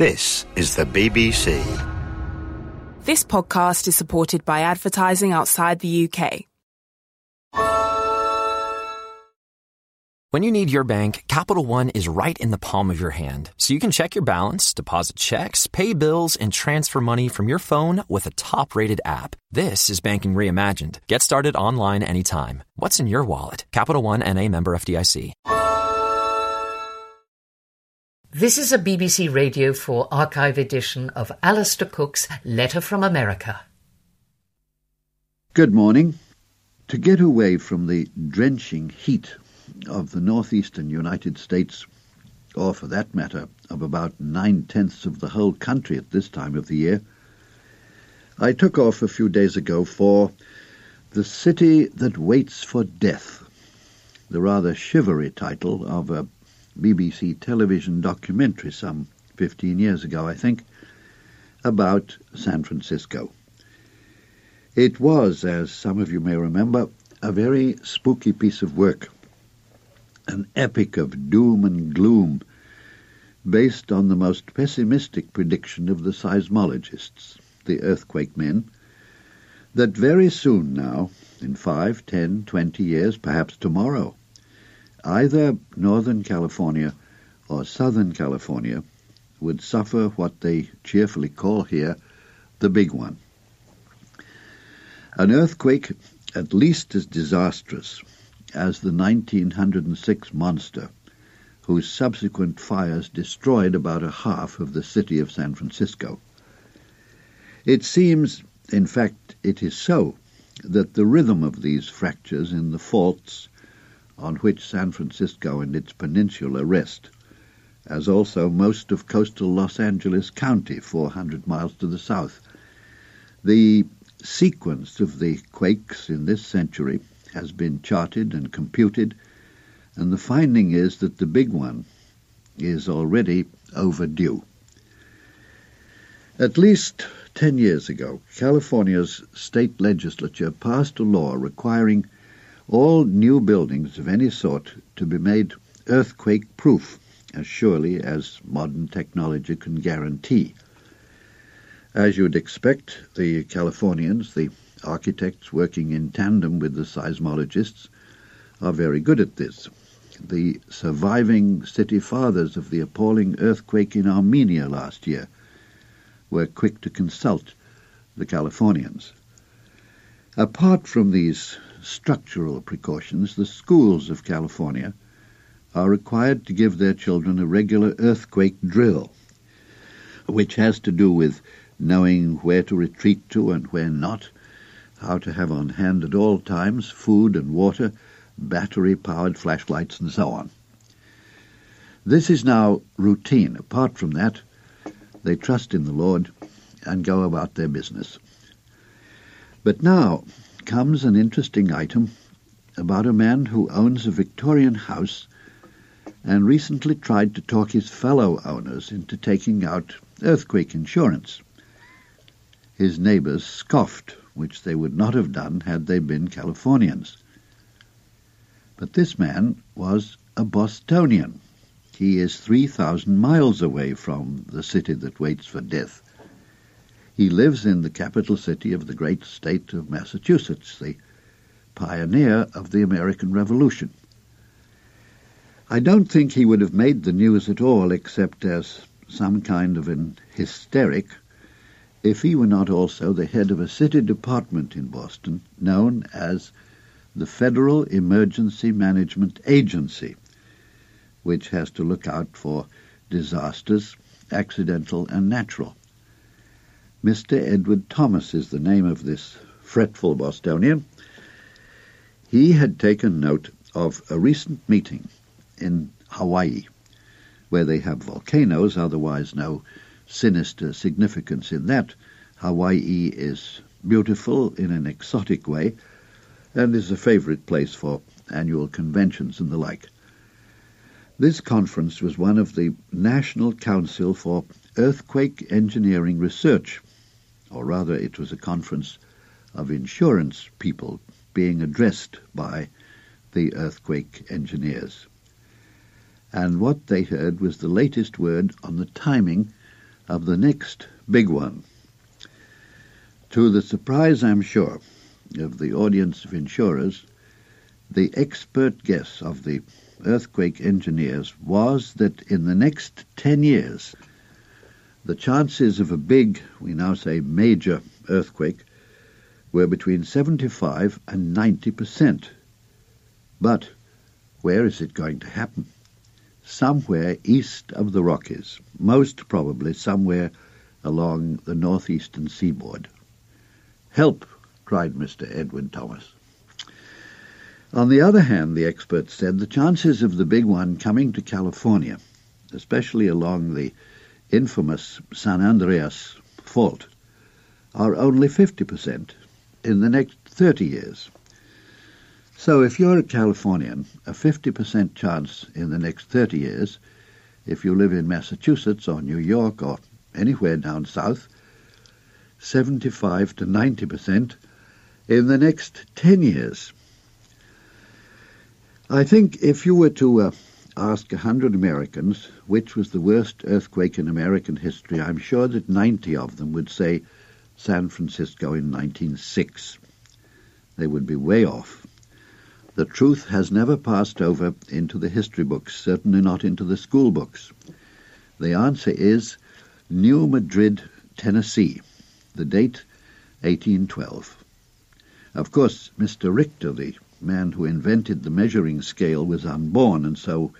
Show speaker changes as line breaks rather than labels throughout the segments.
This is the BBC.
This podcast is supported by advertising outside the UK.
When you need your bank, Capital One is right in the palm of your hand, so you can check your balance, deposit checks, pay bills, and transfer money from your phone with a top rated app. This is banking reimagined. Get started online anytime. What's in your wallet? Capital One NA member FDIC.
This is a BBC Radio 4 archive edition of Alistair Cooke's Letter from America.
Good morning. To get away from the drenching heat of the northeastern United States, or for that matter, of about nine tenths of the whole country at this time of the year, I took off a few days ago for The City That Waits for Death, the rather shivery title of a BBC television documentary some 15 years ago, I think, about San Francisco. It was, as some of you may remember, a very spooky piece of work an epic of doom and gloom based on the most pessimistic prediction of the seismologists, the earthquake men, that very soon now, in five, ten, twenty years, perhaps tomorrow, either Northern California or Southern California would suffer what they cheerfully call here the big one. An earthquake at least as disastrous as the 1906 monster, whose subsequent fires destroyed about a half of the city of San Francisco. It seems, in fact, it is so, that the rhythm of these fractures in the faults on which San Francisco and its peninsula rest, as also most of coastal Los Angeles County, 400 miles to the south. The sequence of the quakes in this century has been charted and computed, and the finding is that the big one is already overdue. At least ten years ago, California's state legislature passed a law requiring all new buildings of any sort to be made earthquake proof, as surely as modern technology can guarantee. As you'd expect, the Californians, the architects working in tandem with the seismologists are very good at this. The surviving city fathers of the appalling earthquake in Armenia last year were quick to consult the Californians. Apart from these structural precautions, the schools of California are required to give their children a regular earthquake drill, which has to do with knowing where to retreat to and where not, how to have on hand at all times food and water, battery-powered flashlights, and so on. This is now routine. Apart from that, they trust in the Lord and go about their business. But now comes an interesting item about a man who owns a Victorian house and recently tried to talk his fellow owners into taking out earthquake insurance. His neighbors scoffed which they would not have done had they been Californians. But this man was a Bostonian. He is 3,000 miles away from the city that waits for death. He lives in the capital city of the great state of Massachusetts, the pioneer of the American Revolution. I don't think he would have made the news at all except as some kind of an hysteric if he were not also the head of a city department in Boston known as the Federal Emergency Management Agency, which has to look out for disasters, accidental and natural. Mr. Edward Thomas is the name of this fretful Bostonian. He had taken note of a recent meeting in Hawaii, where they have volcanoes, otherwise no sinister significance in that. Hawaii is beautiful in an exotic way and is a favorite place for annual conventions and the like. This conference was one of the National Council for Earthquake Engineering Research, or rather it was a conference of insurance people being addressed by the earthquake engineers. And what they heard was the latest word on the timing of the next big one. To the surprise, I'm sure, of the audience of insurers, the expert guess of the earthquake engineers was that in the next 10 years, the chances of a big, we now say major, earthquake were between 75 and 90 percent. But where is it going to happen? Somewhere east of the Rockies, most probably somewhere along the northeastern seaboard. Help, cried Mr. Edwin Thomas. On the other hand, the experts said, the chances of the big one coming to California, especially along the infamous San Andreas fault, are only 50% in the next 30 years. So if you're a Californian, a 50% chance in the next 30 years, if you live in Massachusetts or New York or anywhere down south, 75 to 90% in the next 10 years. I think if you were to uh, ask 100 Americans which was the worst earthquake in American history, I'm sure that 90 of them would say San Francisco in 1906. They would be way off. The truth has never passed over into the history books, certainly not into the school books. The answer is New Madrid, Tennessee. The date, 1812. Of course, Mr. Richter, the man who invented the measuring scale, was unborn, and so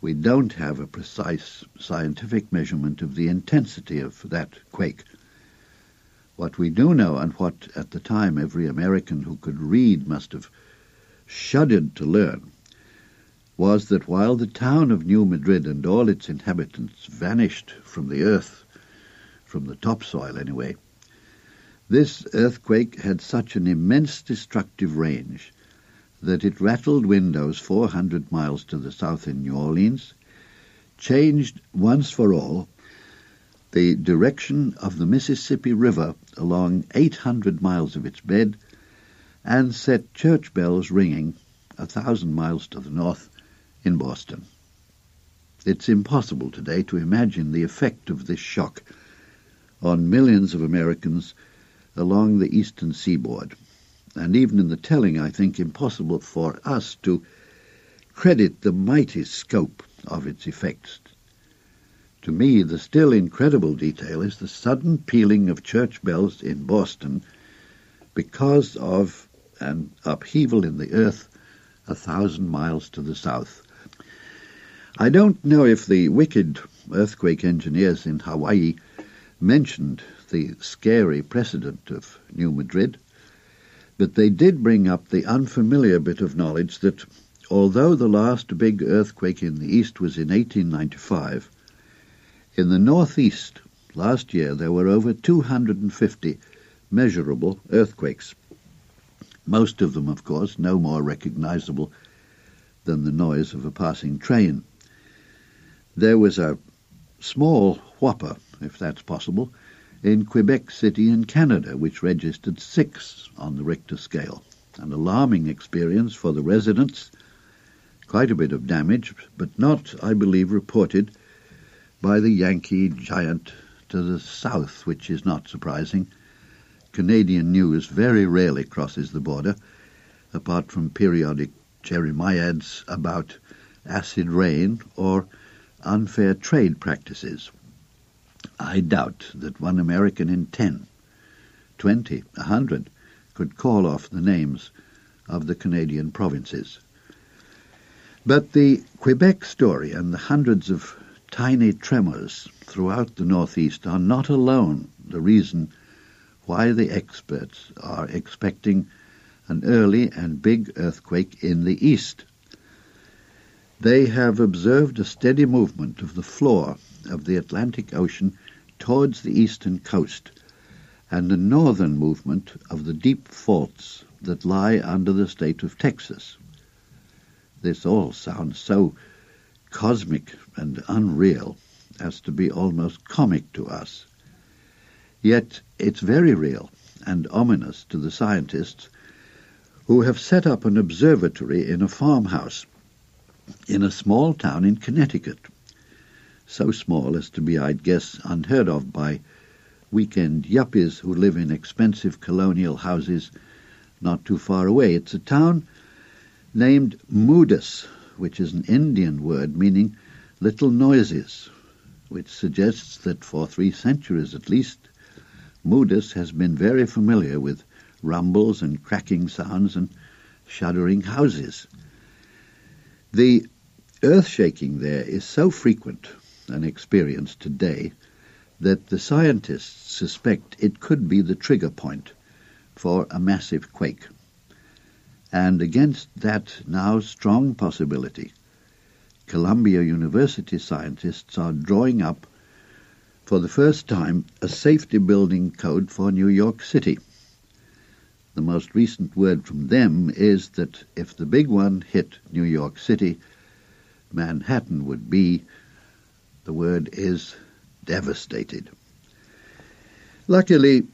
we don't have a precise scientific measurement of the intensity of that quake. What we do know, and what at the time every American who could read must have shuddered to learn, was that while the town of New Madrid and all its inhabitants vanished from the earth, from the topsoil anyway, this earthquake had such an immense destructive range that it rattled windows 400 miles to the south in New Orleans, changed once for all the direction of the Mississippi River along 800 miles of its bed, and set church bells ringing a thousand miles to the north in Boston. It's impossible today to imagine the effect of this shock on millions of Americans along the eastern seaboard and even in the telling, I think, impossible for us to credit the mighty scope of its effects. To me, the still incredible detail is the sudden pealing of church bells in Boston because of an upheaval in the earth a thousand miles to the south. I don't know if the wicked earthquake engineers in Hawaii mentioned the scary precedent of New Madrid, but they did bring up the unfamiliar bit of knowledge that although the last big earthquake in the East was in 1895, in the Northeast last year there were over 250 measurable earthquakes. Most of them, of course, no more recognizable than the noise of a passing train. There was a small whopper, if that's possible, in Quebec City in Canada, which registered six on the Richter scale. An alarming experience for the residents, quite a bit of damage, but not, I believe, reported by the Yankee giant to the south, which is not surprising. Canadian news very rarely crosses the border, apart from periodic jeremiads about acid rain or unfair trade practices. I doubt that one American in ten, twenty, a hundred could call off the names of the Canadian provinces. But the Quebec story and the hundreds of tiny tremors throughout the Northeast are not alone the reason why the experts are expecting an early and big earthquake in the East. They have observed a steady movement of the floor of the Atlantic Ocean towards the eastern coast and the northern movement of the deep faults that lie under the state of Texas. This all sounds so cosmic and unreal as to be almost comic to us. Yet it's very real and ominous to the scientists who have set up an observatory in a farmhouse in a small town in Connecticut so small as to be, I'd guess, unheard of by weekend yuppies who live in expensive colonial houses not too far away. It's a town named Moodus, which is an Indian word meaning little noises, which suggests that for three centuries at least, Moodus has been very familiar with rumbles and cracking sounds and shuddering houses. The earth-shaking there is so frequent an experience today that the scientists suspect it could be the trigger point for a massive quake. And against that now strong possibility, Columbia University scientists are drawing up for the first time a safety building code for New York City. The most recent word from them is that if the big one hit New York City, Manhattan would be, the word is devastated. Luckily,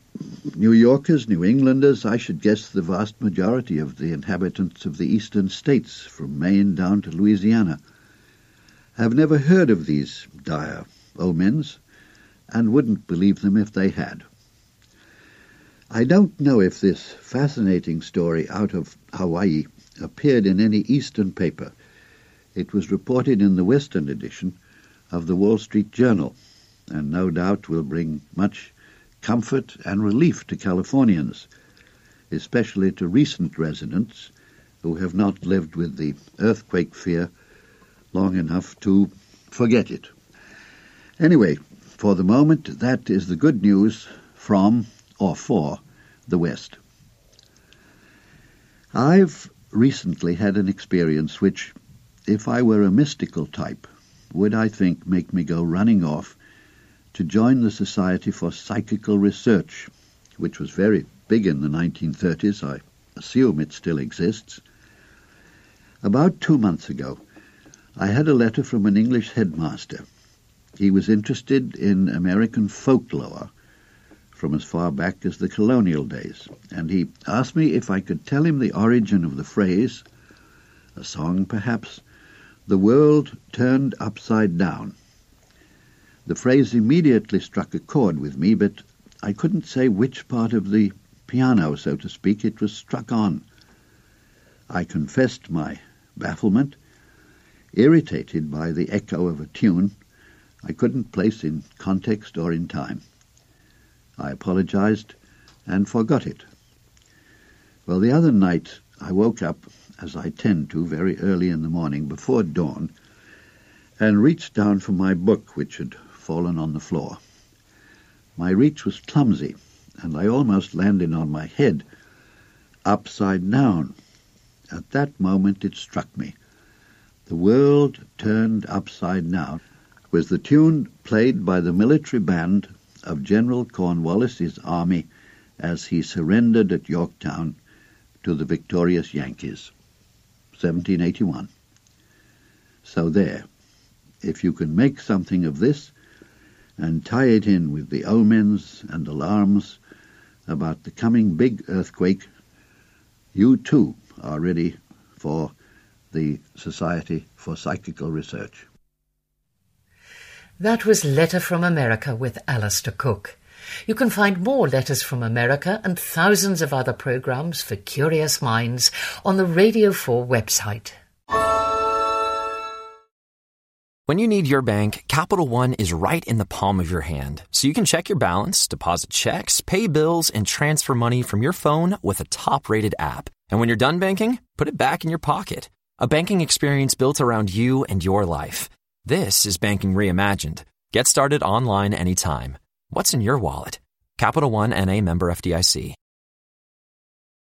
New Yorkers, New Englanders, I should guess the vast majority of the inhabitants of the eastern states, from Maine down to Louisiana, have never heard of these dire omens and wouldn't believe them if they had. I don't know if this fascinating story out of Hawaii appeared in any Eastern paper. It was reported in the Western edition of the Wall Street Journal, and no doubt will bring much comfort and relief to Californians, especially to recent residents who have not lived with the earthquake fear long enough to forget it. Anyway, for the moment, that is the good news from or for the West. I've recently had an experience which, if I were a mystical type, would, I think, make me go running off to join the Society for Psychical Research, which was very big in the 1930s. I assume it still exists. About two months ago, I had a letter from an English headmaster. He was interested in American folklore from as far back as the colonial days, and he asked me if I could tell him the origin of the phrase, a song perhaps, the world turned upside down. The phrase immediately struck a chord with me, but I couldn't say which part of the piano, so to speak, it was struck on. I confessed my bafflement, irritated by the echo of a tune I couldn't place in context or in time. I apologized and forgot it. Well, the other night I woke up, as I tend to, very early in the morning, before dawn, and reached down for my book, which had fallen on the floor. My reach was clumsy, and I almost landed on my head, upside down. At that moment it struck me. The world turned upside down was the tune played by the military band of General Cornwallis's army as he surrendered at Yorktown to the victorious Yankees. 1781. So there. If you can make something of this, and tie it in with the omens and alarms about the coming big earthquake, you too are ready for the Society for Psychical Research.
That was Letter from America with Alistair Cooke. You can find more Letters from America and thousands of other programs for curious minds on the Radio 4 website.
When you need your bank, Capital One is right in the palm of your hand, so you can check your balance, deposit checks, pay bills, and transfer money from your phone with a top rated app. And when you're done banking, put it back in your pocket. A banking experience built around you and your life. This is Banking Reimagined. Get started online anytime. What's in your wallet? Capital One NA member FDIC.